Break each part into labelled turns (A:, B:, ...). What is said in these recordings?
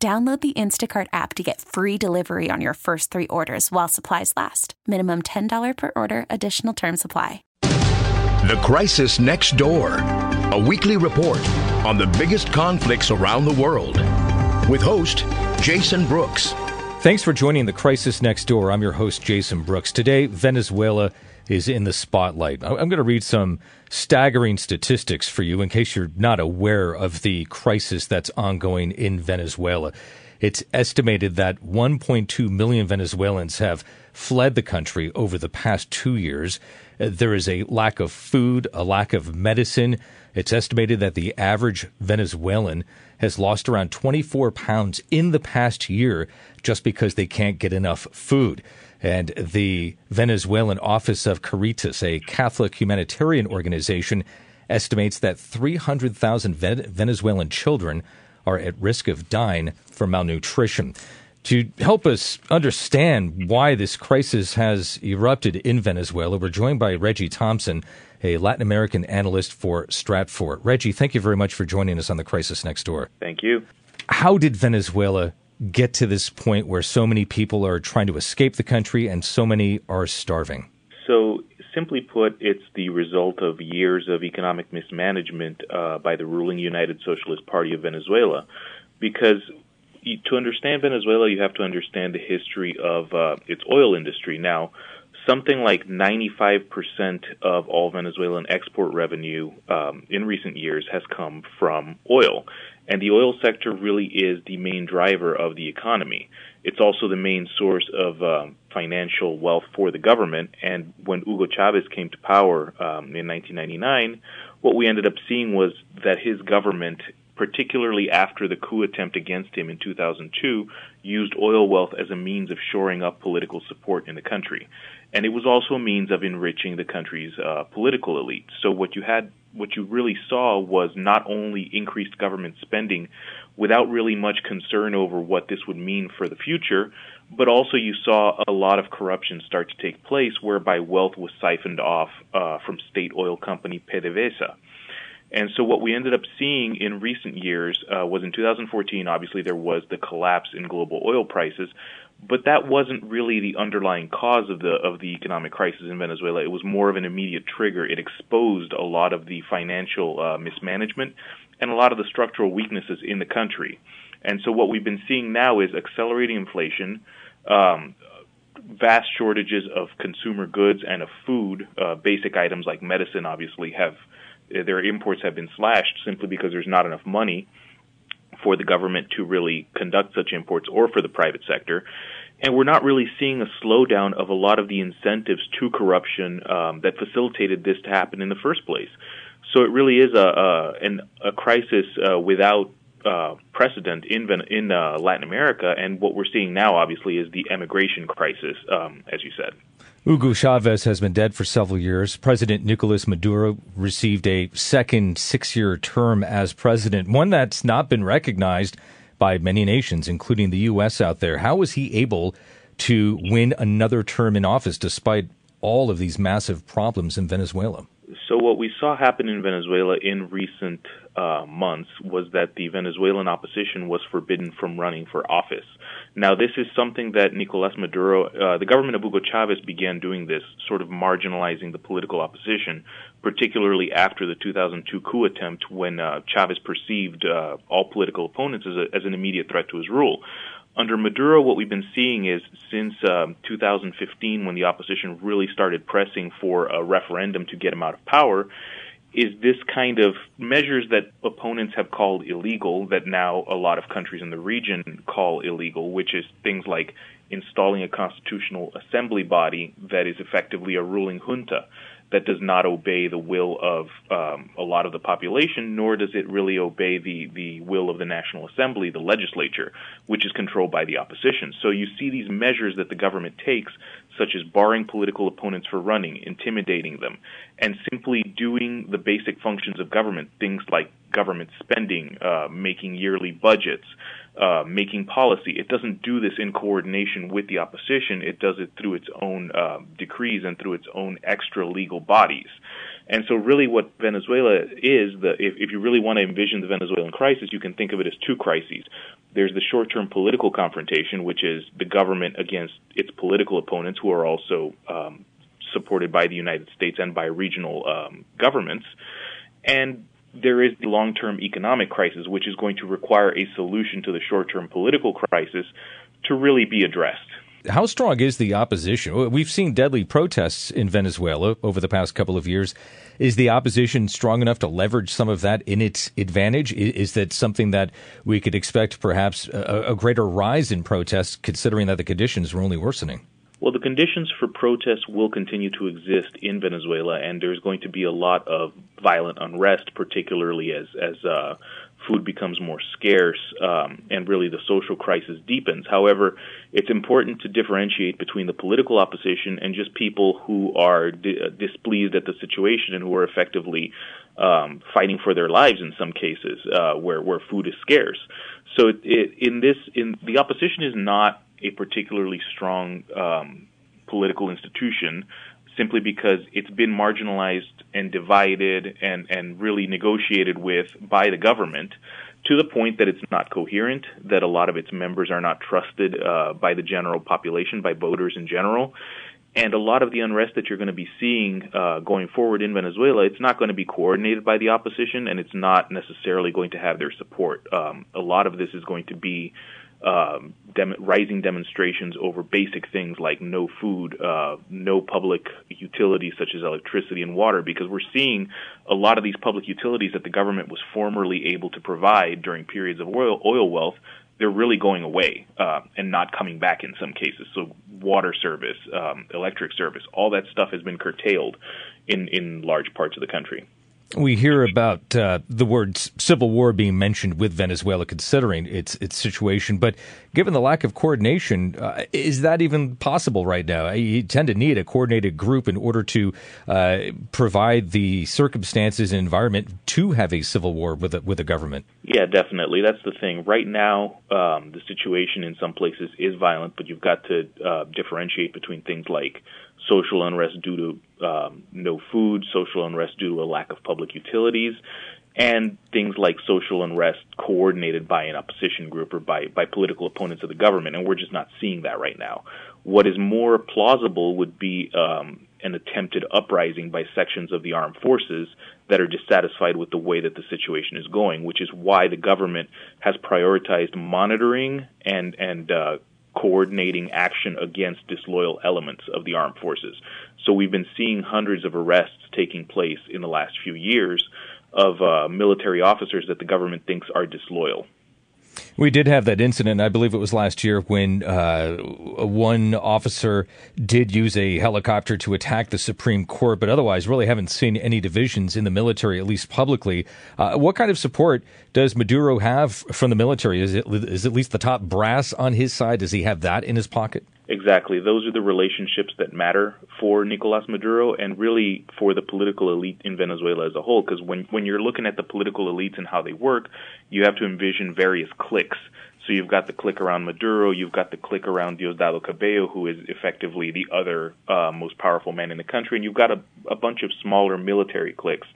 A: Download the Instacart app to get free delivery on your first three orders while supplies last. Minimum $10 per order, additional term supply.
B: The Crisis Next Door, a weekly report on the biggest conflicts around the world. With host Jason Brooks.
C: Thanks for joining The Crisis Next Door. I'm your host, Jason Brooks. Today, Venezuela is in the spotlight. I'm going to read some staggering statistics for you in case you're not aware of the crisis that's ongoing in Venezuela. It's estimated that 1.2 million Venezuelans have fled the country over the past two years. Uh, there is a lack of food, a lack of medicine. It's estimated that the average Venezuelan has lost around 24 pounds in the past year just because they can't get enough food. And the Venezuelan Office of Caritas, a Catholic humanitarian organization, estimates that 300,000 Venezuelan children are at risk of dying from malnutrition. To help us understand why this crisis has erupted in Venezuela, we're joined by Reggie Thompson, a Latin American analyst for Stratfor. Reggie, thank you very much for joining us on the Crisis Next Door.
D: Thank you.
C: How did Venezuela get to this point where so many people are trying to escape the country and so many are starving?
D: So, simply put, it's the result of years of economic mismanagement uh, by the ruling United Socialist Party of Venezuela. Because to understand Venezuela, you have to understand the history of uh, its oil industry. Now, something like 95% of all Venezuelan export revenue um, in recent years has come from oil. And the oil sector really is the main driver of the economy. It's also the main source of um, financial wealth for the government. And when Hugo Chavez came to power um, in 1999, what we ended up seeing was that his government, particularly after the coup attempt against him in 2002, used oil wealth as a means of shoring up political support in the country and it was also a means of enriching the country's uh, political elite. So what you had, what you really saw was not only increased government spending without really much concern over what this would mean for the future, but also you saw a lot of corruption start to take place, whereby wealth was siphoned off uh, from state oil company PDVSA. And so what we ended up seeing in recent years uh, was in 2014, obviously there was the collapse in global oil prices, but that wasn't really the underlying cause of the of the economic crisis in Venezuela. It was more of an immediate trigger. It exposed a lot of the financial uh, mismanagement and a lot of the structural weaknesses in the country. And so what we've been seeing now is accelerating inflation, um, vast shortages of consumer goods and of food. Uh, basic items like medicine, obviously, have their imports have been slashed simply because there's not enough money for the government to really conduct such imports or for the private sector. And we're not really seeing a slowdown of a lot of the incentives to corruption um, that facilitated this to happen in the first place. So it really is a a, an, a crisis uh, without uh, precedent in in uh, Latin America, and what we're seeing now, obviously, is the emigration crisis, um, as you said.
C: Hugo Chavez has been dead for several years. President Nicolas Maduro received a second six year term as president, one that's not been recognized by many nations, including the U.S. out there. How was he able to win another term in office despite all of these massive problems in Venezuela?
D: So, what we saw happen in Venezuela in recent uh, months was that the Venezuelan opposition was forbidden from running for office. Now, this is something that Nicolas Maduro, uh, the government of Hugo Chavez, began doing this, sort of marginalizing the political opposition, particularly after the 2002 coup attempt when uh, Chavez perceived uh, all political opponents as, a, as an immediate threat to his rule. Under Maduro, what we've been seeing is since um, 2015, when the opposition really started pressing for a referendum to get him out of power, is this kind of measures that opponents have called illegal, that now a lot of countries in the region call illegal, which is things like installing a constitutional assembly body that is effectively a ruling junta. that does not obey the will of um, a lot of the population, nor does it really obey the, the will of the National Assembly, the legislature, which is controlled by the opposition. So you see these measures that the government takes, such as barring political opponents for running, intimidating them, and simply doing the basic functions of government, things like government spending, uh, making yearly budgets, uh, making policy. It doesn't do this in coordination with the opposition. It does it through its own uh, decrees and through its own extra legal bodies. And so, really, what Venezuela is, the, if, if you really want to envision the Venezuelan crisis, you can think of it as two crises. There's the short term political confrontation, which is the government against its political opponents, who are also um, supported by the United States and by regional um, governments. And there is the long term economic crisis, which is going to require a solution to the short term political crisis to really be addressed.
C: How strong is the opposition? We've seen deadly protests in Venezuela over the past couple of years. Is the opposition strong enough to leverage some of that in its advantage? Is that something that we could expect perhaps a, a greater rise in protests, considering that the conditions are only worsening?
D: Well, the conditions for protests will continue to exist in Venezuela, and there's going to be a lot of violent unrest, particularly as as uh, food becomes more scarce um, and really the social crisis deepens. However, it's important to differentiate between the political opposition and just people who are di- uh, displeased at the situation and who are effectively um, fighting for their lives in some cases, uh, where where food is scarce. So, it, it, in this, in the opposition is not a particularly strong um, political institution simply because it's been marginalized and divided and, and really negotiated with by the government to the point that it's not coherent, that a lot of its members are not trusted uh, by the general population, by voters in general. And a lot of the unrest that you're going to be seeing uh, going forward in Venezuela, it's not going to be coordinated by the opposition, and it's not necessarily going to have their support. Um, a lot of this is going to be um, dem- rising demonstrations over basic things like no food, uh, no public utilities such as electricity and water, because we're seeing a lot of these public utilities that the government was formerly able to provide during periods of oil, oil wealth. They're really going away uh, and not coming back in some cases. So, water service, um, electric service, all that stuff has been curtailed in, in large parts of the country.
C: We hear about uh, the word civil war being mentioned with Venezuela, considering its its situation. But given the lack of coordination, uh, is that even possible right now? You tend to need a coordinated group in order to uh, provide the circumstances and environment to have a civil war with a, with a government.
D: Yeah, definitely. That's the thing. Right now, um, the situation in some places is violent, but you've got to uh, differentiate between things like social unrest due to um, no food, social unrest due to a lack of public utilities, and things like social unrest coordinated by an opposition group or by, by political opponents of the government. And we're just not seeing that right now. What is more plausible would be um, an attempted uprising by sections of the armed forces that are dissatisfied with the way that the situation is going, which is why the government has prioritized monitoring and and uh, coordinating action against disloyal elements of the armed forces. So we've been seeing hundreds of arrests taking place in the last few years of uh, military officers that the government thinks are disloyal.
C: We did have that incident, I believe it was last year, when uh, one officer did use a helicopter to attack the Supreme Court, but otherwise really haven't seen any divisions in the military, at least publicly. Uh, what kind of support does Maduro have from the military? Is it is at least the top brass on his side? Does he have that in his pocket?
D: Exactly. Those are the relationships that matter for Nicolas Maduro and really for the political elite in Venezuela as a whole. Because when, when you're looking at the political elites and how they work, you have to envision various cliques. So you've got the clique around Maduro, you've got the clique around Diosdado Cabello, who is effectively the other uh, most powerful man in the country, and you've got a, a bunch of smaller military cliques.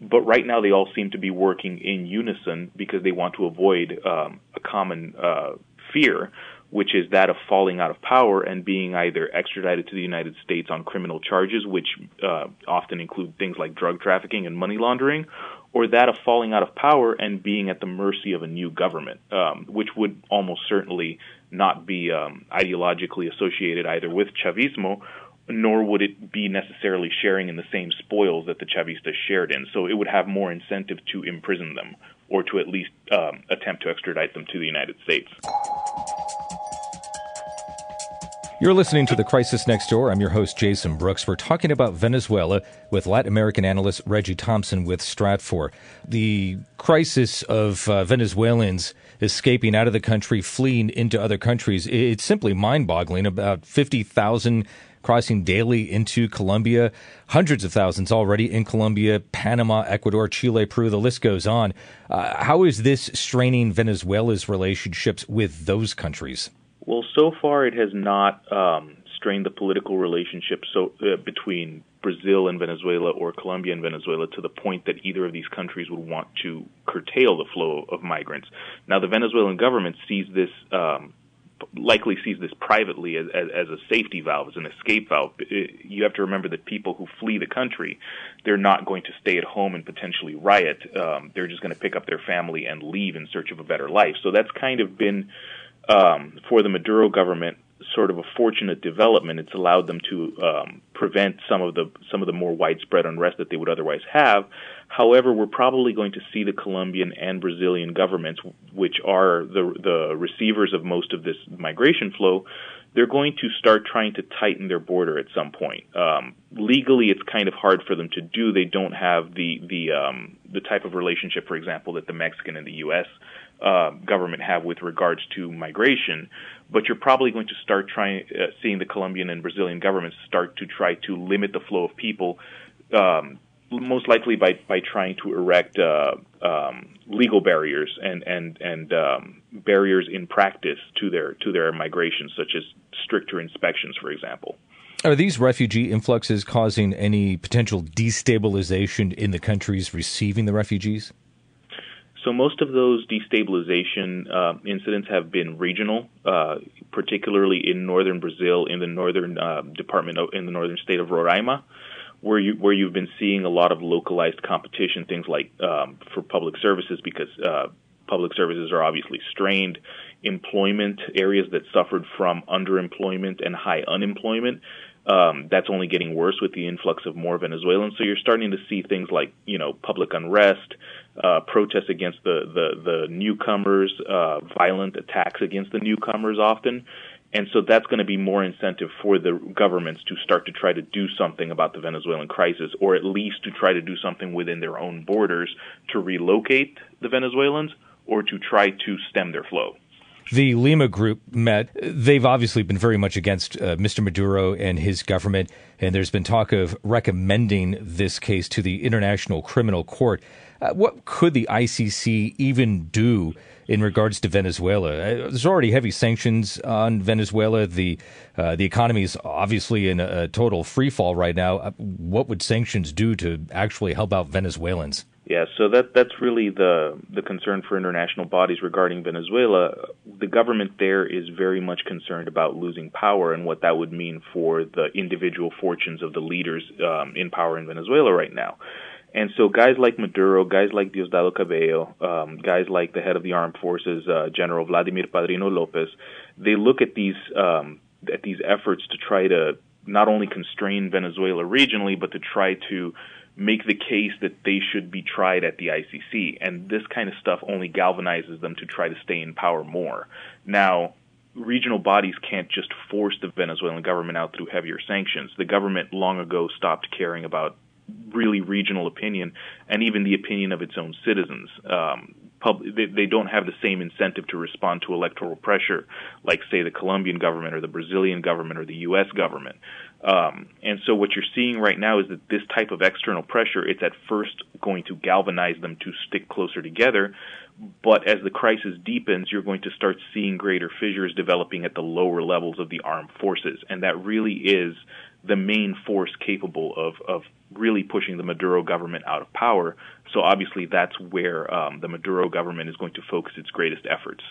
D: But right now, they all seem to be working in unison because they want to avoid um, a common uh, fear, which is that of falling out of power and being either extradited to the United States on criminal charges, which uh, often include things like drug trafficking and money laundering, or that of falling out of power and being at the mercy of a new government, um, which would almost certainly not be um, ideologically associated either with Chavismo, nor would it be necessarily sharing in the same spoils that the Chavistas shared in. So it would have more incentive to imprison them or to at least um, attempt to extradite them to the United States.
C: You're listening to The Crisis Next Door. I'm your host, Jason Brooks. We're talking about Venezuela with Latin American analyst Reggie Thompson with Stratfor. The crisis of uh, Venezuelans escaping out of the country, fleeing into other countries, it's simply mind boggling. About 50,000 crossing daily into Colombia, hundreds of thousands already in Colombia, Panama, Ecuador, Chile, Peru, the list goes on. Uh, how is this straining Venezuela's relationships with those countries?
D: Well, so far it has not um, strained the political relationship so uh, between Brazil and Venezuela or Colombia and Venezuela to the point that either of these countries would want to curtail the flow of migrants. Now, the Venezuelan government sees this. Um, likely sees this privately as, as, as, a safety valve, as an escape valve. You have to remember that people who flee the country, they're not going to stay at home and potentially riot. Um, they're just going to pick up their family and leave in search of a better life. So that's kind of been um, for the Maduro government sort of a fortunate development. It's allowed them to um, prevent some of the some of the more widespread unrest that they would otherwise have. However, we're probably going to see the Colombian and Brazilian governments, which are the the receivers of most of this migration flow, they're going to start trying to tighten their border at some point. Um, legally, it's kind of hard for them to do. They don't have the the um, the type of relationship, for example, that the Mexican and the U.S. Uh, government have with regards to migration. But you're probably going to start trying uh, seeing the Colombian and Brazilian governments start to try to limit the flow of people. Um, most likely by by trying to erect uh, um, legal barriers and and and um, barriers in practice to their to their migration, such as stricter inspections, for example.
C: Are these refugee influxes causing any potential destabilization in the countries receiving the refugees?
D: So most of those destabilization uh, incidents have been regional, uh, particularly in northern Brazil, in the northern uh, department, of, in the northern state of Roraima where you where you've been seeing a lot of localized competition, things like um, for public services, because uh, public services are obviously strained. Employment areas that suffered from underemployment and high unemployment. Um, that's only getting worse with the influx of more Venezuelans. So you're starting to see things like, you know, public unrest, uh, protests against the the, the newcomers, uh, violent attacks against the newcomers often, and so that's going to be more incentive for the governments to start to try to do something about the Venezuelan crisis, or at least to try to do something within their own borders to relocate the Venezuelans or to try to stem their flow.
C: The Lima group met. They've obviously been very much against uh, Mr. Maduro and his government, and there's been talk of recommending this case to the International Criminal Court. Uh, what could the ICC even do in regards to Venezuela? Uh, there's already heavy sanctions on Venezuela. The uh, the economy is obviously in a, a total free fall right now. Uh, what would sanctions do to actually help out Venezuelans?
D: Yeah, so that that's really the the concern for international bodies regarding Venezuela. The government there is very much concerned about losing power and what that would mean for the individual fortunes of the leaders um, in power in Venezuela right now. And so guys like Maduro, guys like Diosdado Cabello, um, guys like the head of the armed forces, uh, General Vladimir Padrino Lopez, they look at these um, at these efforts to try to not only constrain Venezuela regionally, but to try to make the case that they should be tried at the ICC. And this kind of stuff only galvanizes them to try to stay in power more. Now, regional bodies can't just force the Venezuelan government out through heavier sanctions. The government long ago stopped caring about really regional opinion and even the opinion of its own citizens. Um, pub- they, they don't have the same incentive to respond to electoral pressure like, say, the Colombian government or the Brazilian government or the U.S. government. Um, and so what you're seeing right now is that this type of external pressure, it's at first going to galvanize them to stick closer together. But as the crisis deepens, you're going to start seeing greater fissures developing at the lower levels of the armed forces. And that really is the main force capable of, of really pushing the Maduro government out of power. So obviously, that's where um, the Maduro government is going to focus its greatest efforts.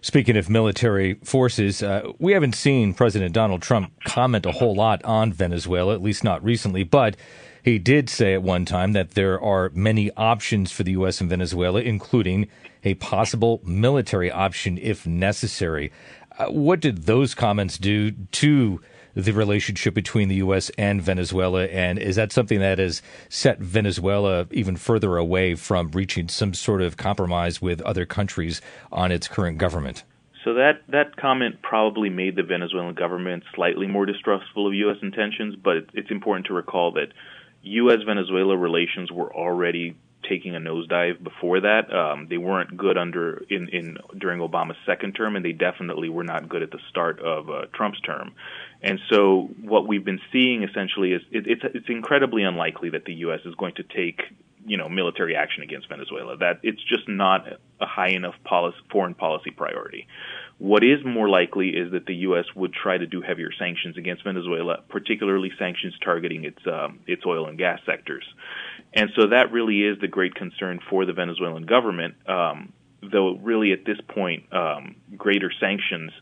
C: Speaking of military forces, uh, we haven't seen President Donald Trump comment a whole lot on Venezuela, at least not recently, but he did say at one time that there are many options for the U.S. in Venezuela, including a possible military option if necessary. Uh, what did those comments do to the relationship between the U.S. and Venezuela? And is that something that has set Venezuela even further away from reaching some sort of compromise with other countries on its current government?
D: So that that comment probably made the Venezuelan government slightly more distrustful of U.S. intentions, but it's important to recall that U.S. Venezuela relations were already taking a nosedive before that. Um, they weren't good under in, in during Obama's second term, and they definitely were not good at the start of uh, Trump's term. And so, what we've been seeing essentially is it, it's it's incredibly unlikely that the U.S. is going to take you know military action against Venezuela. That it's just not a high enough policy, foreign policy priority. What is more likely is that the U.S. would try to do heavier sanctions against Venezuela, particularly sanctions targeting its um, its oil and gas sectors. And so that really is the great concern for the Venezuelan government. Um, though, really, at this point, um, greater sanctions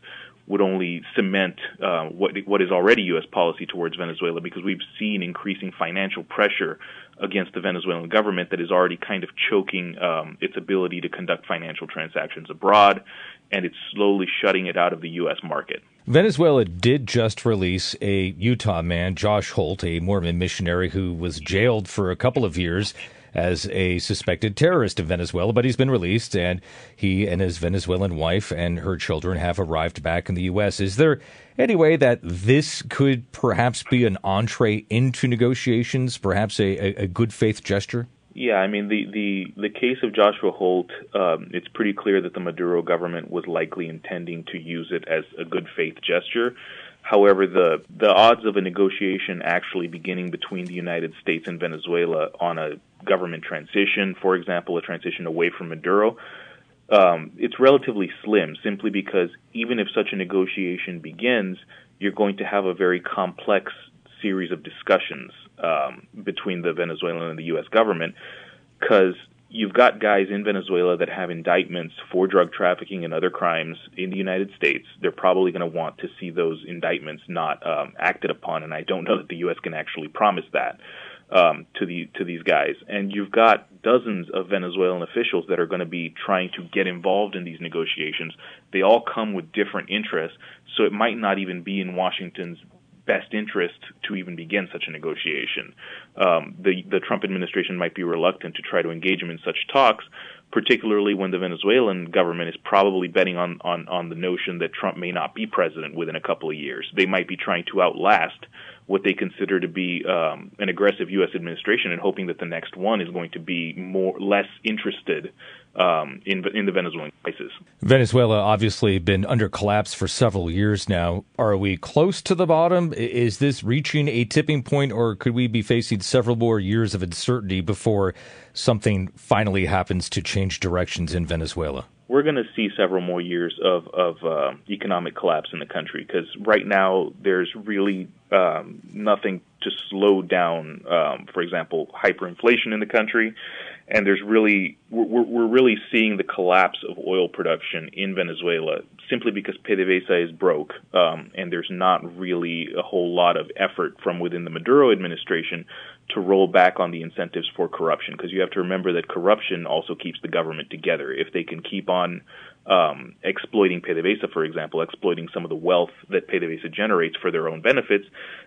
D: would only cement uh, what what is already U.S. policy towards Venezuela, because we've seen increasing financial pressure against the Venezuelan government that is already kind of choking um, its ability to conduct financial transactions abroad, and it's slowly shutting it out of the U.S. market.
C: Venezuela did just release a Utah man, Josh Holt, a Mormon missionary who was jailed for a couple of years as a suspected terrorist in Venezuela, but he's been released and he and his Venezuelan wife and her children have arrived back in the U.S. Is there any way that this could perhaps be an entree into negotiations, perhaps a, a good faith gesture?
D: Yeah, I mean the the the case of Joshua Holt. Um, it's pretty clear that the Maduro government was likely intending to use it as a good faith gesture. However, the the odds of a negotiation actually beginning between the United States and Venezuela on a government transition, for example, a transition away from Maduro, um, it's relatively slim. Simply because even if such a negotiation begins, you're going to have a very complex series of discussions um, between the Venezuelan and the U.S. government because you've got guys in Venezuela that have indictments for drug trafficking and other crimes in the United States. They're probably going to want to see those indictments not um, acted upon, and I don't know that the U.S. can actually promise that um, to the to these guys. And you've got dozens of Venezuelan officials that are going to be trying to get involved in these negotiations. They all come with different interests, so it might not even be in Washington's best interest to even begin such a negotiation. Um, the the Trump administration might be reluctant to try to engage him in such talks, particularly when the Venezuelan government is probably betting on, on, on the notion that Trump may not be president within a couple of years. They might be trying to outlast what they consider to be um, an aggressive U.S. administration and hoping that the next one is going to be more less interested um, in in the Venezuelan crisis.
C: Venezuela obviously been under collapse for several years now. Are we close to the bottom? Is this reaching a tipping point, or could we be facing several more years of uncertainty before something finally happens to change directions in Venezuela?
D: We're going to see several more years of of uh, economic collapse in the country because right now there's really um, nothing to slow down, um, for example, hyperinflation in the country, and there's really we're, we're really seeing the collapse of oil production in Venezuela simply because PDVSA is broke, um, and there's not really a whole lot of effort from within the Maduro administration to roll back on the incentives for corruption because you have to remember that corruption also keeps the government together. If they can keep on um, exploiting PDVSA, for example, exploiting some of the wealth that PDVSA generates for their own benefits,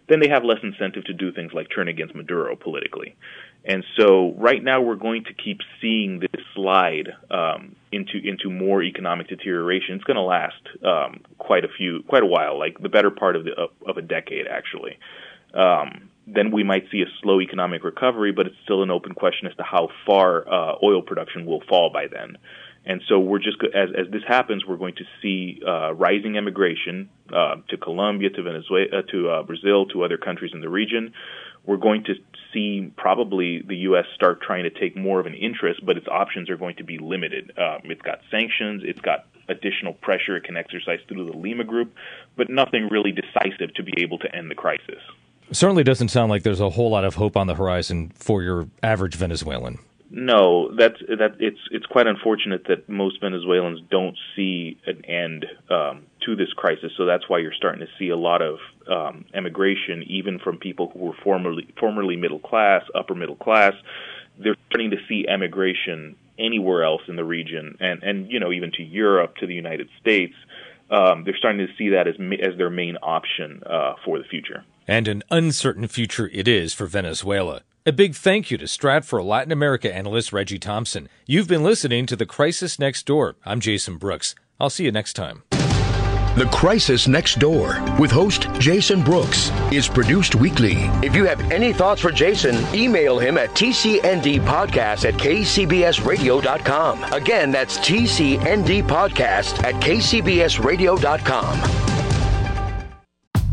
D: then they have less incentive to do things like turn against Maduro politically. And so, right now, we're going to keep seeing this slide um, into into more economic deterioration. It's going to last um, quite a few, quite a while, like the better part of the of, a decade, actually. Um, then we might see a slow economic recovery, but it's still an open question as to how far uh, oil production will fall by then. And so we're just as as this happens, we're going to see uh, rising immigration uh, to Colombia, to Venezuela, to uh, Brazil, to other countries in the region. We're going to see probably the U.S. start trying to take more of an interest, but its options are going to be limited. Um, it's got sanctions, it's got additional pressure it can exercise through the Lima Group, but nothing really decisive to be able to end the crisis.
C: Certainly doesn't sound like there's a whole lot of hope on the horizon for your average Venezuelan.
D: No, that's that. It's it's quite unfortunate that most Venezuelans don't see an end um, to this crisis. So that's why you're starting to see a lot of um, emigration, even from people who were formerly formerly middle class, upper middle class. They're starting to see emigration anywhere else in the region, and and you know even to Europe, to the United States. Um, they're starting to see that as as their main option uh, for the future.
C: And an uncertain future it is for Venezuela. A big thank you to Stratfor Latin America analyst Reggie Thompson. You've been listening to The Crisis Next Door. I'm Jason Brooks. I'll see you next time.
B: The Crisis Next Door with host Jason Brooks is produced weekly. If you have any thoughts for Jason, email him at tcndpodcast at kcbsradio.com. Again, that's tcndpodcast at kcbsradio.com.